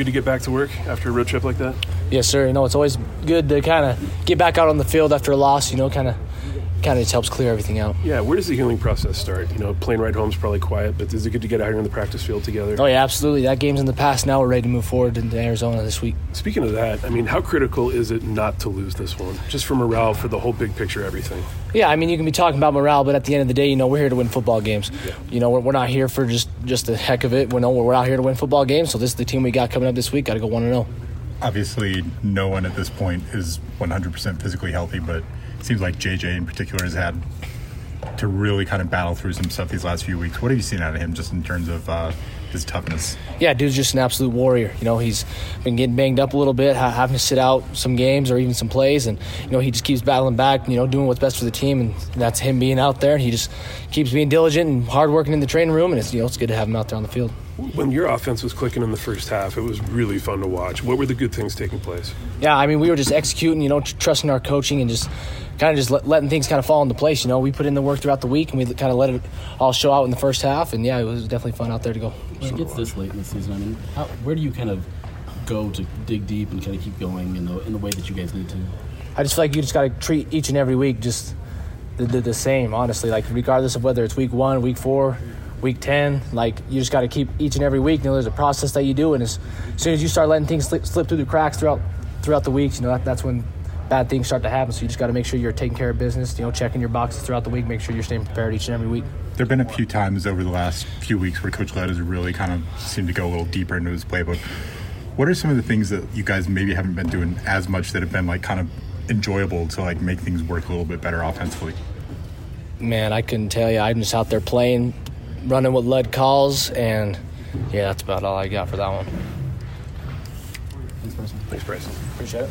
Good to get back to work after a road trip like that. Yes, sir. You know, it's always good to kind of get back out on the field after a loss. You know, kind of kind of just helps clear everything out. Yeah, where does the healing process start? You know, plane ride home is probably quiet, but is it good to get out here on the practice field together? Oh yeah, absolutely. That game's in the past. Now we're ready to move forward into Arizona this week. Speaking of that, I mean, how critical is it not to lose this one, just for morale, for the whole big picture, everything? Yeah, I mean, you can be talking about morale, but at the end of the day, you know, we're here to win football games. Yeah. You know, we're, we're not here for just just the heck of it. We're no, we're out here to win football games. So this is the team we got coming up this week. Got to go one and oh. zero. Obviously, no one at this point is 100% physically healthy, but it seems like JJ in particular has had to really kind of battle through some stuff these last few weeks. What have you seen out of him just in terms of uh, his toughness? Yeah, dude's just an absolute warrior. You know, he's been getting banged up a little bit, ha- having to sit out some games or even some plays, and you know he just keeps battling back. You know, doing what's best for the team, and that's him being out there. And he just keeps being diligent and hard working in the training room, and it's you know it's good to have him out there on the field. When your offense was clicking in the first half, it was really fun to watch. What were the good things taking place? Yeah, I mean, we were just executing, you know, tr- trusting our coaching and just kind of just let, letting things kind of fall into place. You know, we put in the work throughout the week and we kind of let it all show out in the first half. And yeah, it was definitely fun out there to go. When it gets this late in the season, I mean, how, where do you kind of go to dig deep and kind of keep going in the in the way that you guys need to? I just feel like you just got to treat each and every week just the, the, the same, honestly. Like, regardless of whether it's week one, week four, week 10, like, you just got to keep each and every week. You know, there's a process that you do. And as, as soon as you start letting things slip, slip through the cracks throughout throughout the weeks, you know, that, that's when bad things start to happen. So you just got to make sure you're taking care of business, you know, checking your boxes throughout the week, make sure you're staying prepared each and every week. There have been a few times over the last few weeks where Coach Lud has really kind of seemed to go a little deeper into his playbook. What are some of the things that you guys maybe haven't been doing as much that have been like kind of enjoyable to like make things work a little bit better offensively? Man, I couldn't tell you. I'm just out there playing, running what Lud calls, and yeah, that's about all I got for that one. Thanks, Bryson. Thanks, Bryson. Appreciate it.